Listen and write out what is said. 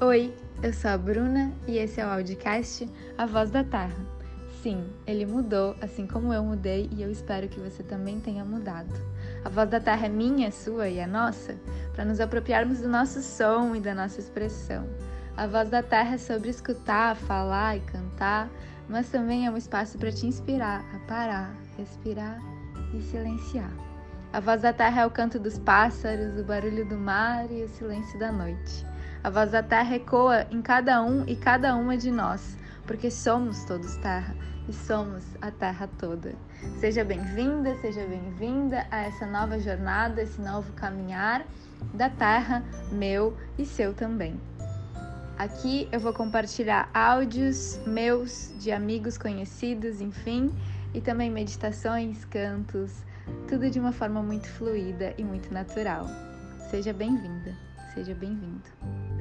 Oi, eu sou a Bruna e esse é o audiocast A Voz da Terra. Sim, ele mudou, assim como eu mudei, e eu espero que você também tenha mudado. A voz da terra é minha, sua e é nossa, para nos apropriarmos do nosso som e da nossa expressão. A voz da terra é sobre escutar, falar e cantar, mas também é um espaço para te inspirar a parar, respirar e silenciar. A voz da terra é o canto dos pássaros, o barulho do mar e o silêncio da noite. A voz da terra ecoa em cada um e cada uma de nós, porque somos todos terra e somos a terra toda. Seja bem-vinda, seja bem-vinda a essa nova jornada, esse novo caminhar da terra, meu e seu também. Aqui eu vou compartilhar áudios meus, de amigos conhecidos, enfim, e também meditações, cantos, tudo de uma forma muito fluida e muito natural. Seja bem-vinda, seja bem-vindo.